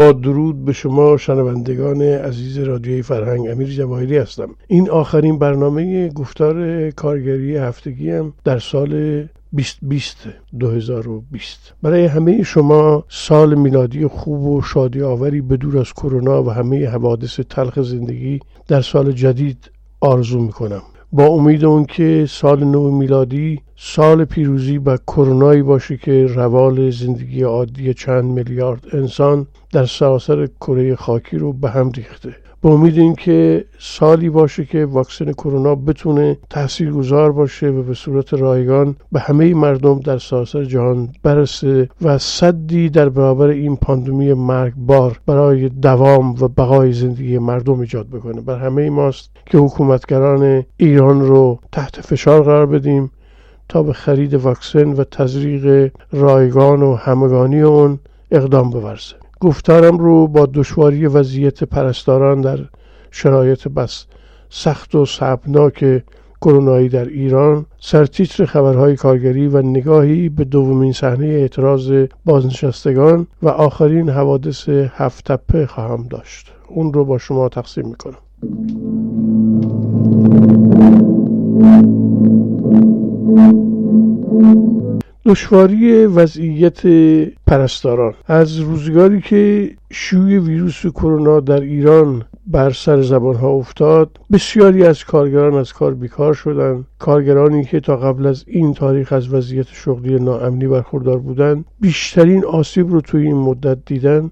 با درود به شما شنوندگان عزیز رادیوی فرهنگ امیر جواهری هستم. این آخرین برنامه گفتار کارگری هفتگی هم در سال 2020 2020 برای همه شما سال میلادی خوب و شادی آوری به دور از کرونا و همه حوادث تلخ زندگی در سال جدید آرزو می‌کنم. با امید اون که سال نو میلادی سال پیروزی و کرونایی باشه که روال زندگی عادی چند میلیارد انسان در سراسر کره خاکی رو به هم ریخته. به امید اینکه سالی باشه که واکسن کرونا بتونه تاثیرگذار باشه و به صورت رایگان به همه مردم در سراسر جهان برسه و صدی در برابر این پاندمی مرگبار برای دوام و بقای زندگی مردم ایجاد بکنه. بر همه ماست که حکومتگران ایران رو تحت فشار قرار بدیم تا به خرید واکسن و تزریق رایگان و همگانی اون اقدام بورزه. گفتارم رو با دشواری وضعیت پرستاران در شرایط بس سخت و صعبناک کرونایی در ایران سرتیتر خبرهای کارگری و نگاهی به دومین صحنه اعتراض بازنشستگان و آخرین حوادث هفت تپه خواهم داشت. اون رو با شما تقسیم می‌کنم. دشواری وضعیت پرستاران. از روزگاری که شیوع ویروس کرونا در ایران بر سر زبان ها افتاد بسیاری از کارگران از کار بیکار شدند. کارگرانی که تا قبل از این تاریخ از وضعیت شغلی ناامنی برخوردار بودند بیشترین آسیب رو توی این مدت دیدن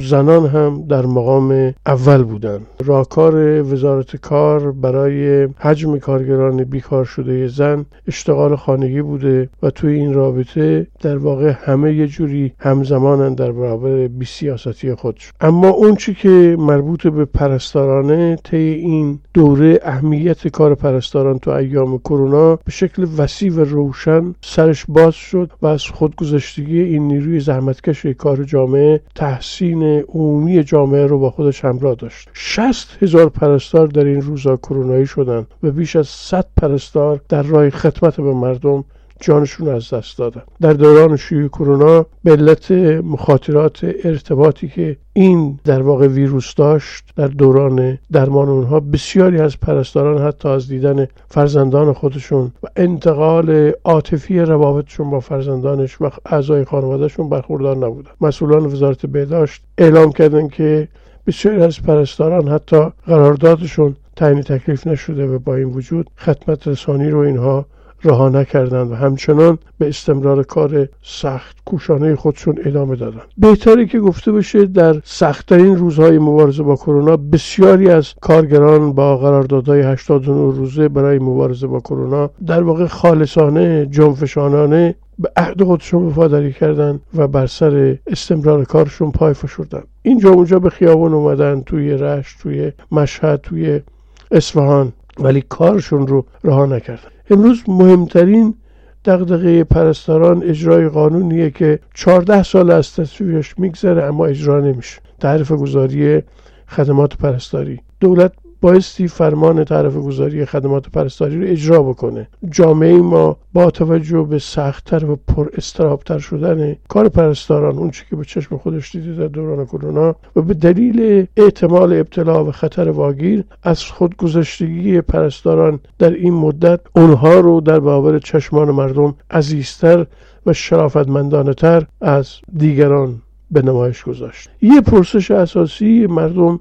زنان هم در مقام اول بودند راهکار وزارت کار برای حجم کارگران بیکار شده زن اشتغال خانگی بوده و توی این رابطه در واقع همه یه جوری همزمانن در برابر بی سیاستی خودش اما اون چی که مربوط به پرستارانه طی این دوره اهمیت کار پرستاران تو ایام کرونا به شکل وسیع و روشن سرش باز شد و از خودگذشتگی این نیروی زحمتکش کار جامعه تحصیل عمومی جامعه رو با خودش همراه داشت. 60 هزار پرستار در این روزا کرونایی شدند و بیش از 100 پرستار در راه خدمت به مردم جانشون از دست دادن. در دوران شیوع کرونا به علت مخاطرات ارتباطی که این در واقع ویروس داشت در دوران درمان اونها بسیاری از پرستاران حتی از دیدن فرزندان خودشون و انتقال عاطفی روابطشون با فرزندانش و اعضای خانوادهشون برخوردار نبودن. مسئولان وزارت بهداشت اعلام کردن که بسیاری از پرستاران حتی قراردادشون تعیین تکلیف نشده و با این وجود خدمت رسانی رو اینها رها نکردند و همچنان به استمرار کار سخت کوشانه خودشون ادامه دادند. بهتره که گفته بشه در سختترین روزهای مبارزه با کرونا بسیاری از کارگران با قراردادهای 89 روزه برای مبارزه با کرونا در واقع خالصانه جنفشانانه به عهد خودشون وفاداری کردند و بر سر استمرار کارشون پای فشردن اینجا اونجا به خیابون اومدن توی رشت توی مشهد توی اصفهان ولی کارشون رو رها نکردن. امروز مهمترین دغدغه پرستاران اجرای قانونیه که 14 سال از تصویبش میگذره اما اجرا نمیشه. تعریف گذاری خدمات پرستاری. دولت بایستی فرمان تعرفه گذاری خدمات پرستاری رو اجرا بکنه. جامعه ما با توجه به سختتر و پر استرابتر شدن کار پرستاران اون که به چشم خودش دیده در دوران کرونا و به دلیل احتمال ابتلا و خطر واگیر از خودگذشتگی پرستاران در این مدت اونها رو در برابر چشمان مردم عزیزتر و شرافتمندانه تر از دیگران به نمایش گذاشت. یه پرسش اساسی مردم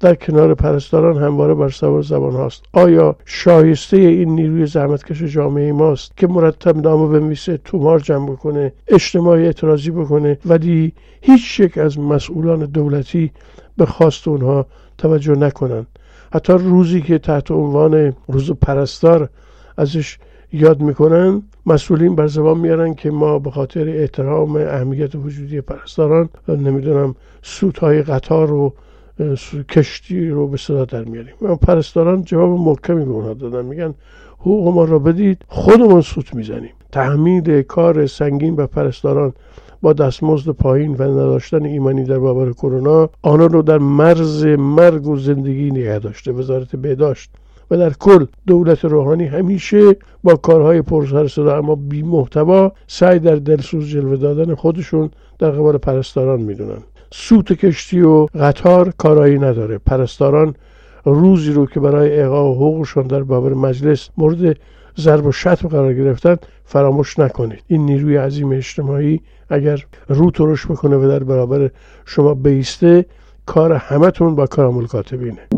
در کنار پرستاران همواره بر سوار زبان هاست. آیا شایسته این نیروی زحمتکش جامعه ماست که مرتب نامه بنویسه تومار جمع بکنه اجتماعی اعتراضی بکنه ولی هیچ یک از مسئولان دولتی به خواست اونها توجه نکنن حتی روزی که تحت عنوان روز پرستار ازش یاد می‌کنن مسئولین بر زبان میارن که ما به خاطر احترام اهمیت وجودی پرستاران نمی‌دونم سوتهای قطار و کشتی رو به صدا در میاریم و پرستاران جواب محکمی به اونها دادن میگن حقوق ما را بدید خودمون سوت می‌زنیم تحمیل کار سنگین به پرستاران با دستمزد پایین و نداشتن ایمانی در برابر کرونا آنها رو در مرز مرگ و زندگی نگه داشته وزارت بهداشت و در کل دولت روحانی همیشه با کارهای پرسر صدا اما بی محتوا سعی در دلسوز جلوه دادن خودشون در قبال پرستاران می‌دونن سوت کشتی و قطار کارایی نداره. پرستاران روزی رو که برای اقا حقوقشون در بابر مجلس مورد ضرب و شتم قرار گرفتن فراموش نکنید. این نیروی عظیم اجتماعی اگر رو ترش بکنه و در برابر شما بیسته کار همتون با کارامل کاتبینه.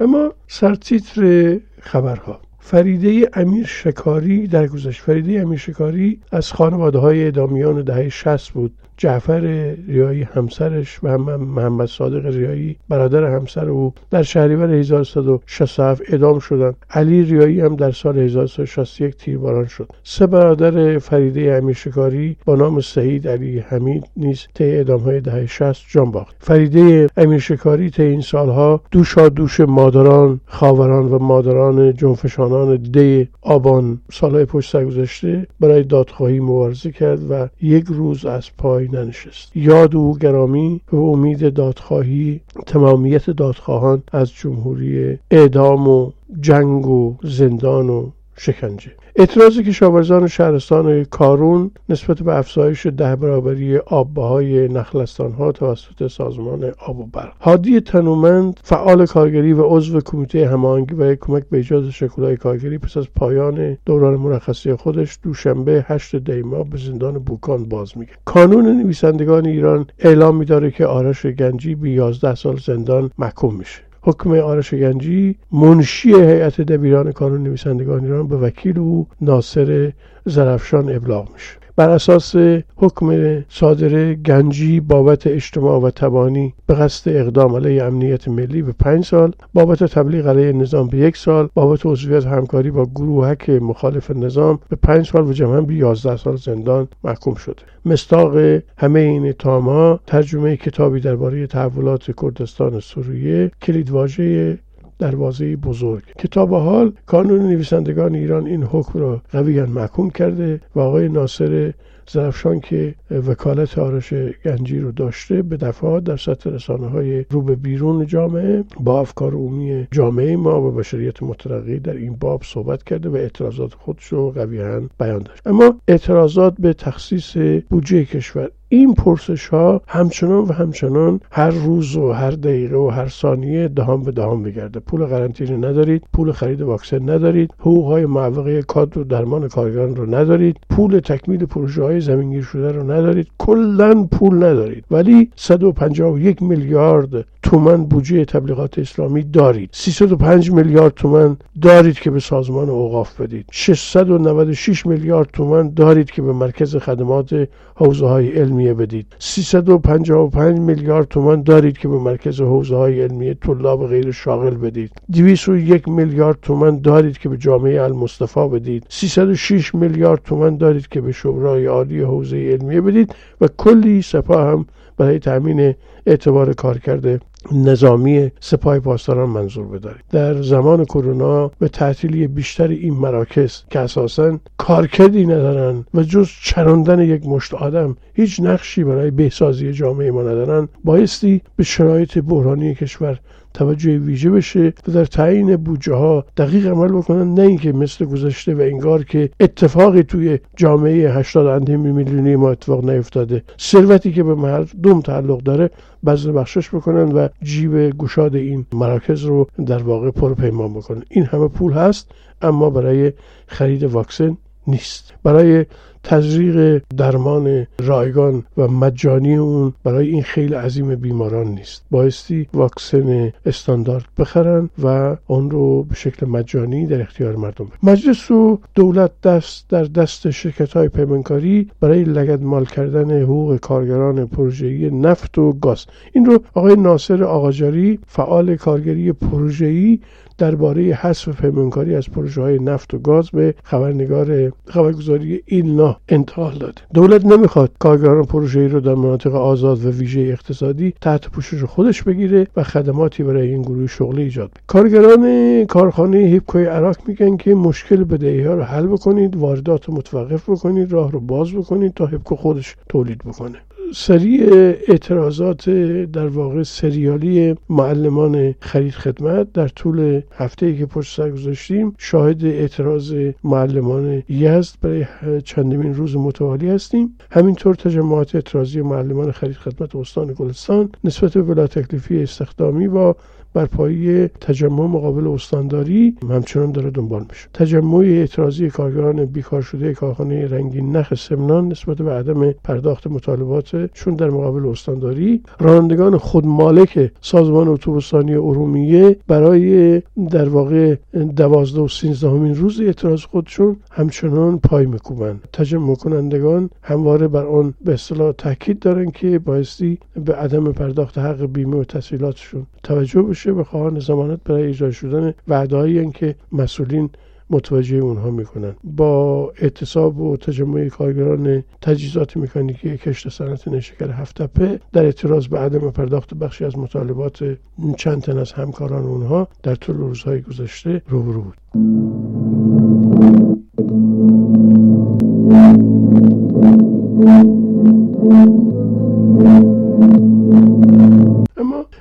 اما سرتیتر خبرها. فریده امیر شکاری در گذشت. فریده امیر شکاری از خانواده های اعدامیان دهه 60 بود. جعفر ریایی همسرش و هم محمد صادق ریایی برادر همسر او در شهریور 1167 اعدام شدند. علی ریایی هم در سال 1161 تیرباران شد. سه برادر فریده امیرشکاری با نام سعید علی حمید نیز طی اعدام های دهه 60 جان باخت. فریده امیرشکاری طی این سالها دوشا دوش مادران خاوران و مادران جنفشانان دی آبان سالهای پشت سر گذشته برای دادخواهی مبارزه کرد و یک روز از پای ننشست. یاد او گرامی و امید دادخواهی تمامیت دادخواهان از جمهوری اعدام و جنگ و زندان و شکنجه. اعتراض کشاورزان و شهرستان کارون نسبت به افزایش ده برابری های نخلستان ها توسط سازمان آب و برق. هادی تنومند فعال کارگری و عضو کمیته هماهنگی و کمک به ایجاد شکلهای کارگری پس از پایان دوران مرخصی خودش دوشنبه 8 دیما به زندان بوکان باز میگه. کانون نویسندگان ایران اعلام میداره که آرش گنجی به 11 سال زندان محکوم میشه. حکم آرش گنجی منشی هیئت دبیران کانون نویسندگان ایران به وکیل او ناصر زرفشان ابلاغ میشه. بر اساس حکم صادر گنجی بابت اجتماع و تبانی به قصد اقدام علیه امنیت ملی به پنج سال بابت تبلیغ علیه نظام به یک سال بابت عضویت همکاری با گروهک مخالف نظام به پنج سال و جمعا به یازده سال زندان محکوم شده. مستاق همه این اتهامها ترجمه کتابی درباره تحولات کردستان سوریه کلیدواژه دروازه بزرگ. کتاب حال کانون نویسندگان ایران این حکم را قویا محکوم کرده و آقای ناصر زرفشان که وکالت آرش گنجی رو داشته به دفعات در سطح رسانه های رو به بیرون جامعه با افکار عمومی جامعه ما و بشریت مترقی در این باب صحبت کرده و اعتراضات خودش رو قویا بیان داشت. اما اعتراضات به تخصیص بودجه کشور این پرسش ها همچنان و همچنان هر روز و هر دقیقه و هر ثانیه دهان به دهان بگرده پول قرنطینه ندارید پول خرید واکسن ندارید حقوق های معوقه کادر درمان کارگران رو ندارید پول تکمیل پروژه های زمینگیر شده رو ندارید کلا پول ندارید. ولی 151 میلیارد تومن بودجه تبلیغات اسلامی دارید. 305 میلیارد تومن دارید که به سازمان اوقاف بدید. 696 میلیارد تومن دارید که به مرکز خدمات حوزه های علمیه بدید. 355 میلیارد تومن دارید که به مرکز حوزه های علمیه طلاب غیر شاغل بدید. 201 میلیارد تومن دارید که به جامعه المصطفى بدید. 306 میلیارد تومن دارید که به شورای عالی حوزه علمیه بدید و کلی سپاه هم برای تامین اعتبار کار کرده نظامی سپاه پاسداران منظور بدارید در زمان کرونا به تعطیلی بیشتر این مراکز که اساسا کارکردی ندارن و جز چراندن یک مشت آدم هیچ نقشی برای بهسازی جامعه ما ندارن بایستی به شرایط بحرانی کشور توجه ویژه بشه و در تعیین بودجه ها دقیق عمل بکنن نه اینکه مثل گذشته و انگار که اتفاقی توی جامعه 80 اندیم میلیونی ما اتفاق نیفتاده. ثروتی که به مردم تعلق داره بذل بخشش بکنن و جیب گشاد این مراکز رو در واقع پر پیمان بکنن. این همه پول هست اما برای خرید واکسن نیست. برای تزریق درمان رایگان و مجانی اون برای این خیلی عظیم بیماران نیست بایستی واکسن استاندارد بخرن و اون رو به شکل مجانی در اختیار مردم بخرن. مجلس و دولت دست در دست شرکت های پیمانکاری برای لگد مال کردن حقوق کارگران پروژه‌ای نفت و گاز این رو آقای ناصر آقاجاری فعال کارگری پروژه‌ای درباره حذف پیمانکاری از پروژه های نفت و گاز به خبرنگار خبرگزاری ایلنا انتقال داده دولت نمی‌خواد کارگران پروژه ای رو در مناطق آزاد و ویژه اقتصادی تحت پوشش خودش بگیره و خدماتی برای این گروه شغلی ایجاد کارگران کارخانه هیپکوی عراق میگن که مشکل بدهی ها رو حل بکنید واردات رو متوقف بکنید راه رو باز بکنید تا هیپکو خودش تولید بکنه. سری اعتراضات در واقع سریالی معلمان خرید خدمت در طول هفته ای که پشت سر گذاشتیم شاهد اعتراض معلمان یزد برای چندمین روز متوالی هستیم. همینطور تجمعات اعتراضی معلمان خرید خدمت استان گلستان نسبت به بلا تکلیفی استخدامی با بر پایه تجمع مقابل استانداری همچنان داره دنبال میشه. تجمع اعتراضی کارگران بیکار شده کارخانه رنگین نخ سمنان نسبت به عدم پرداخت مطالباتشون در مقابل استانداری رانندگان خودمالک سازمان اتوبوسانی ارومیه برای در واقع دوازده و سینزدهمین روز اعتراض خودشون همچنان پای میکوبند. تجمع کنندگان همواره بر آن به اصطلاح تاکید دارن که بایستی به عدم پرداخت حق بیمه و تسهیلاتشون توجه بشه. به خواهان زمانت برای اجرا شدن وعدههایی که مسئولین متوجه اونها می‌کنن. با اعتصاب و تجمع کارگران تجهیزات مکانیکی کشت صنعت نشکر هفتپه در اعتراض به عدم پرداخت بخشی از مطالبات چند تن از همکاران اونها در طول روزهای گذشته روبرو بود.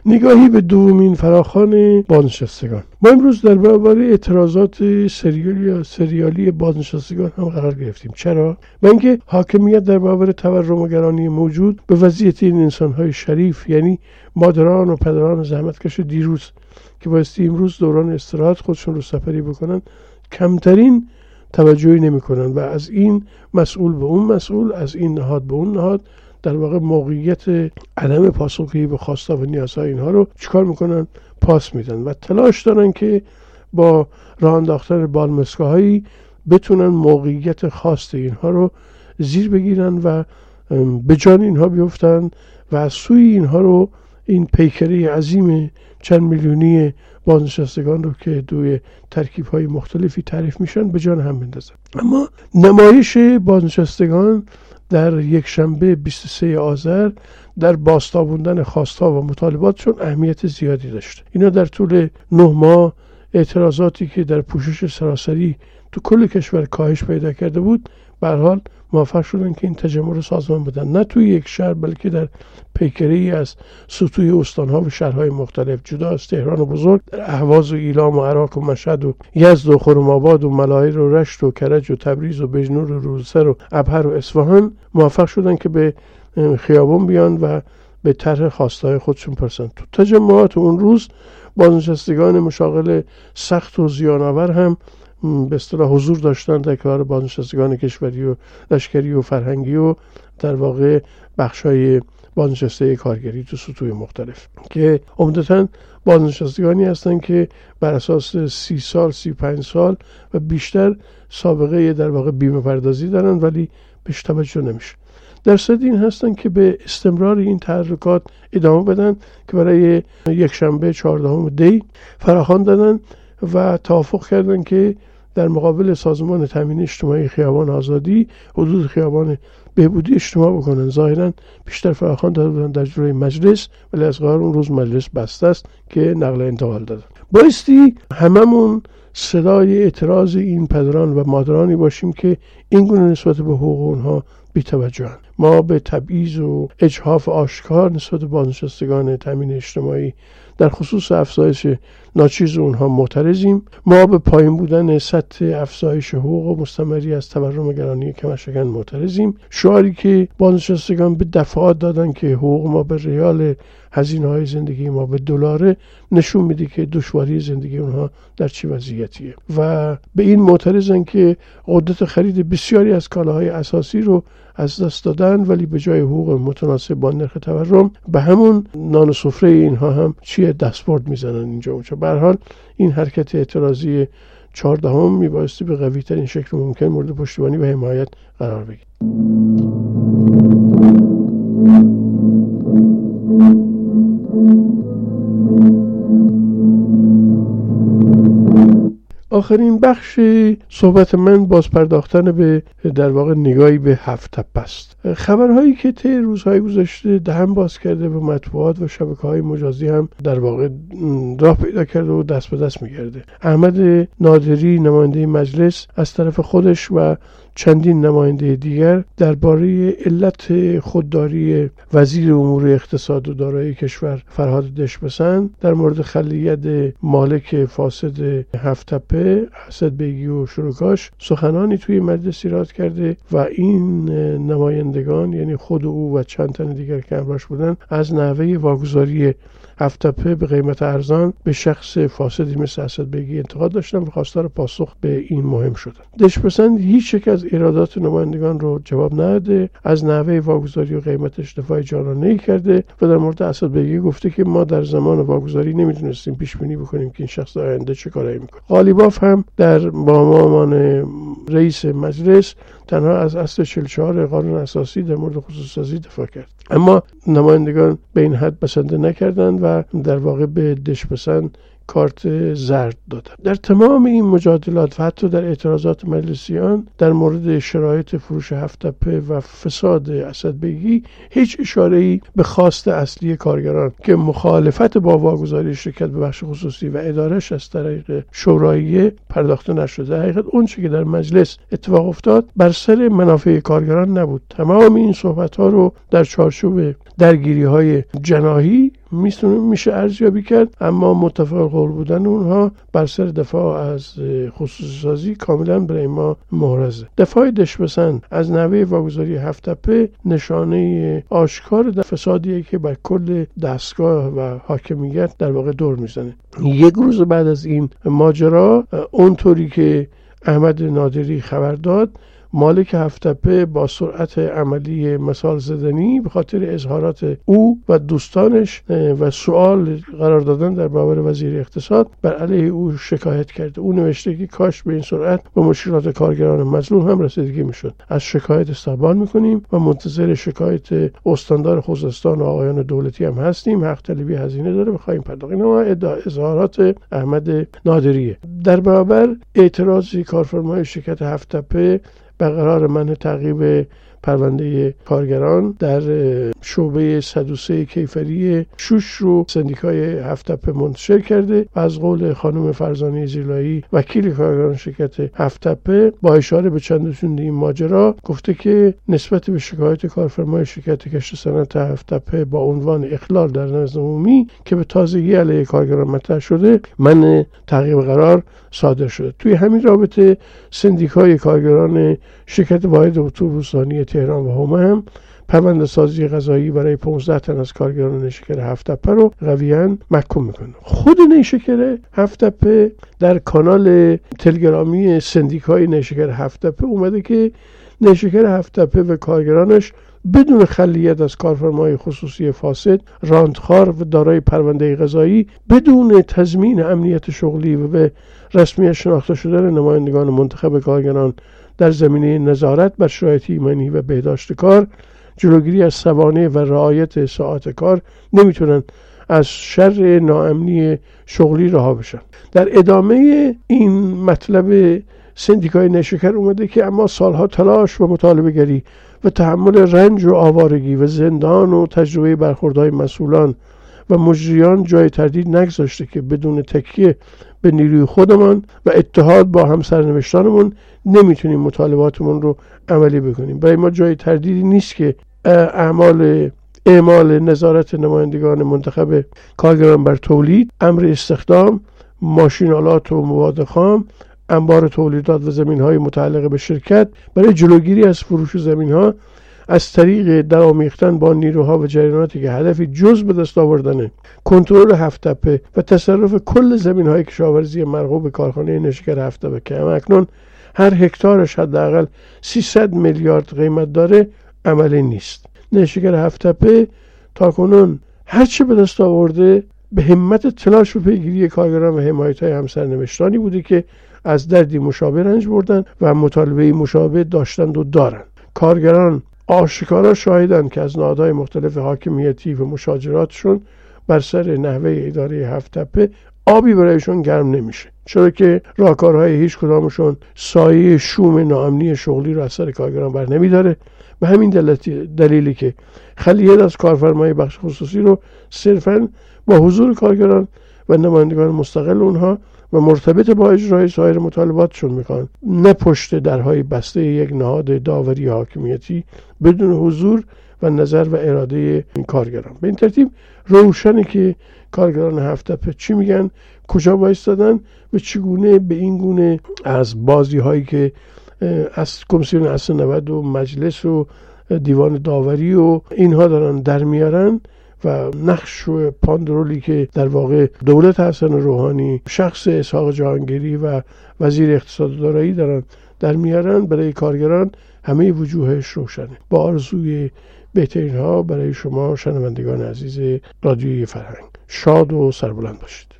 نگاهی به دومین فراخان بازنشستگان. ما امروز در برابر اعتراضات سریالی یا سریالی بازنشستگان هم قرار گرفتیم. چرا؟ و اینکه حاکمیت در برابر تورم و گرانی موجود به وضعیت این انسانهای شریف یعنی مادران و پدران زحمتکش دیروز که بایستی امروز دوران استراحت خودشون رو سفری بکنن کمترین توجهی نمی‌کنن. و از این مسئول به اون مسئول از این نهاد به اون نهاد. در واقع موقعیت عدم پاسخگویی به خواستا و نیازهای اینها رو چیکار می‌کنن؟ پاس میدن و تلاش دارن که با راه انداختن بالمسکاهایی بتونن موقعیت خواست اینها رو زیر بگیرن و به جان اینها بیفتن و از سوی اینها رو این پیکره عظیم چند میلیونی بازنشستگان رو که دوی ترکیب های مختلفی تعریف میشن به جان هم بندازن اما نمایش بازنشستگان در یک شنبه 23 آذر در باستابوندن خواستها و مطالباتشون اهمیت زیادی داشت. اینا در طول نه ماه اعتراضاتی که در پوشش سراسری تو کل کشور کاهش پیدا کرده بود حال موفق شدن که این تجمع رو سازمان بدن. نه توی یک شهر بلکه در پیکره ای از سطوح استانها و شهرهای مختلف. جدا از تهران و بزرگ در اهواز و ایلام و عراق و مشهد و یزد و خرم‌آباد و ملایر و رشت و کرج و تبریز و بجنور و روزسر و ابهر و اصفهان موفق شدن که به خیابان بیان و به طرح خواستهای خودشون پرسن. تو تجمعات اون روز بازنشستگان مشاغل سخت و زیانآور هم به اصطلاح حضور داشتن در کار بازنشستگان کشوری و لشکری و فرهنگی و در واقع بخشای بازنشسته کارگری تو سطوح مختلف. که عمدتا بازنشستگانی هستند که بر اساس سی سال سی پنج سال و بیشتر سابقه در واقع بیمه پردازی دارن ولی بهش توجه نمیشه. درصد این هستن که به استمرار این تحرکات ادامه بدن که برای یک شنبه چهاردهم دی فراخوان دادن و توافق کردن که در مقابل سازمان تامین اجتماعی خیابان آزادی حدود خیابان بهبودی اجتماع بکنن. ظاهرا بیشتر فراخوان داده بودن در جلوی مجلس ولی از قرار اون روز مجلس بسته است که نقل انتقال دادن بایستی هممون صدای اعتراض این پدران و مادرانی باشیم که این گونه نسبت به حقوق اونها بیتوجهن ما به تبعیض و اجحاف آشکار نسبت به بازنشستگان تامین اجتماعی در خصوص افزایش ناچیز اونها معترضیم. ما به پایین بودن سطح افزایش حقوق مستمری از تورم گرانی کمرشکن معترضیم. شعاری که بازنشستگان به دفعات دادن که حقوق ما به ریال هزینه های زندگی ما به دلاره نشون میده که دشواری زندگی اونها در چه وضعیتیه. و به این معترضن که قدرت خرید بسیاری از کالاهای اساسی رو از دست دادن ولی به جای حقوق متناسب با نرخ تورم به همون نان سفره اینها هم چیه دستبرد می‌زنن اینجا اونجا. حال این حرکت اعتراضی چهاردهم میبایستی به قوی ترین شکل ممکن مورد پشتیبانی و حمایت قرار بگیرد. آخرین بخش صحبت من باز پرداختن به در واقع نگاهی به هفت است. خبرهایی که طی روزهای گذشته دهن باز کرده و مطبوعات و شبکه های مجازی هم در واقع راه پیدا کرده و دست به دست میگرده. احمد نادری نماینده مجلس از طرف خودش و چندین نماینده دیگر درباره علت خودداری وزیر امور اقتصاد و دارایی کشور فرهاد دشبسن در مورد خلیت مالک فاسد هفتپه حسد بیگی و شروکاش سخنانی توی مجلس ایراد کرده و این نمایندگان یعنی خود او و چند تن دیگر که همراهش بودن از نحوه واگذاری هفتپه به قیمت ارزان به شخص فاسدی مثل اسد بگی انتقاد داشتن و خواستار پاسخ به این مهم شدن. دشپسند هیچ یک از ایرادات نمایندگان رو جواب نداده از نحوه واگذاری و قیمتش دفاع جانانه کرده و در مورد اسد بگی گفته که ما در زمان واگذاری نمی‌تونستیم پیش بینی بکنیم که این شخص آینده چه کارایی می‌کنه. قالیباف هم در با رئیس مجلس تنها از اصل 44 قانون اساسی در مورد خصوص سازی دفاع کرد. اما نمایندگان به این حد بسنده نکردند و در واقع به دشپسند کارت زرد دادن در تمام این مجادلات و حتی در اعتراضات مجلسیان در مورد شرایط فروش هفتپه و فساد اسدبگی هیچ اشاره ای به خواست اصلی کارگران که مخالفت با واگذاری شرکت به بخش خصوصی و ادارش از طریق شورایی پرداخته نشده حقیقت اون که در مجلس اتفاق افتاد بر سر منافع کارگران نبود. تمام این صحبت ها رو در چارچوب درگیری های جناهی میشه ارزیابی کرد اما متفق قول بودن اونها بر سر دفاع از خصوصی سازی کاملا برای ما محرزه. دفاع دشبسن از نوه واگذاری هفتپه نشانه آشکار فسادیه که بر کل دستگاه و حاکمیت در واقع دور می‌زنه. یک روز بعد از این ماجرا اونطوری که احمد نادری خبر داد مالک هفتپه با سرعت عملی مثال زدنی به خاطر اظهارات او و دوستانش و سوال قرار دادن در برابر وزیر اقتصاد بر علیه او شکایت کرده او نوشته که کاش به این سرعت به مشکلات کارگران مظلوم هم رسیدگی می‌شد. از شکایت استقبال می‌کنیم و منتظر شکایت استاندار خوزستان و آقایان دولتی هم هستیم. حق طلبی هزینه داره. بخوایم پرداخت اینا اظهارات احمد نادریه. در برابر اعتراضی کارفرمای شرکت هفتپه برقرار من تعقیب پرونده کارگران در شعبه 103 کیفری شوش رو سندیکای هفتپه منتشر کرده و از قول خانم فرزانی زیلایی وکیل کارگران شرکت هفتپه با اشاره به چندشون این ماجرا گفته که نسبت به شکایت کارفرمای شرکت کشت سنت هفتپه با عنوان اخلال در نظم عمومی که به تازگی علیه کارگران مطرح شده من تعقیب قرار صادر شده. توی همین رابطه سندیکای کارگران شرکت واحد اتوبوسانی تهران و هومه هم پرونده سازی غذایی برای 15 تن از کارگران نیشکر هفتپه رو قویا محکوم می‌کنه. خود نیشکر هفتپه در کانال تلگرامی سندیکای نیشکر هفتپه اومده که نیشکر هفتپه و کارگرانش بدون خلیت از کارفرمای خصوصی فاسد راندخار و دارای پرونده غذایی بدون تضمین امنیت شغلی و به رسمیت شناخته شدن نمایندگان منتخب کارگران در زمینه نظارت بر شرایط ایمنی و بهداشت کار جلوگیری از سوانه و رعایت ساعت کار نمی‌تونن از شر ناامنی شغلی رها بشن. در ادامه این مطلب سندیکای نشکر اومده که اما سالها تلاش و مطالبه گری و تحمل رنج و آوارگی و زندان و تجربه برخوردهای مسئولان و مجریان جای تردید نگذاشته که بدون تکیه به نیروی خودمان و اتحاد با همسرنوشتانمون نمی‌تونیم مطالباتمون رو عملی بکنیم. برای ما جای تردیدی نیست که اعمال اعمال نظارت نمایندگان منتخب کارگران بر تولید امر استخدام ماشینالات و مواد خام انبار تولیدات و زمین های متعلق به شرکت برای جلوگیری از فروش زمین ها از طریق درآمیختن با نیروها و جریاناتی که هدفی جز به دست آوردن کنترل هفتپه و تصرف کل زمین های کشاورزی مرغوب کارخانه نشگر هفتپه که هم اکنون هر هکتارش حداقل 300 میلیارد قیمت داره عملی نیست. نشگر هفتپه تا کنون هرچه به دست آورده به همت تلاش و پیگیری کارگران و حمایت های همسرنوشتانی بوده که از دردی مشابه رنج بردن و مطالبه مشابه داشتند و دارند. کارگران آشکارا شاهدند که از نهادهای مختلف حاکمیتی و مشاجراتشون بر سر نحوه اداره هفت تپه آبی برایشون گرم نمیشه. چرا که راهکارهای هیچ کدامشون سایه شوم ناامنی شغلی رو از سر کارگران بر نمیداره. به همین دلیلی که خلیت از کارفرمای بخش خصوصی رو صرفا با حضور کارگران و نمایندگان مستقل اونها و مرتبط با اجرای سایر مطالباتشون می‌خوان نه پشت درهای بسته یک نهاد داوری حاکمیتی بدون حضور و نظر و اراده این کارگران. به این ترتیب روشنه که کارگران هفته چی میگن کجا وایستادن و چگونه به این گونه از بازی هایی که از کمیسیون اصل 90 و مجلس و دیوان داوری و اینها دارن در میارن و نقش و پاندرولی که در واقع دولت حسن روحانی شخص اسحاق جهانگیری و وزیر اقتصاد دارایی دارن در میارن برای کارگران همه وجوهش روشنه. با آرزوی بهترین ها برای شما شنوندگان عزیز رادیوی فرهنگ. شاد و سربلند باشید.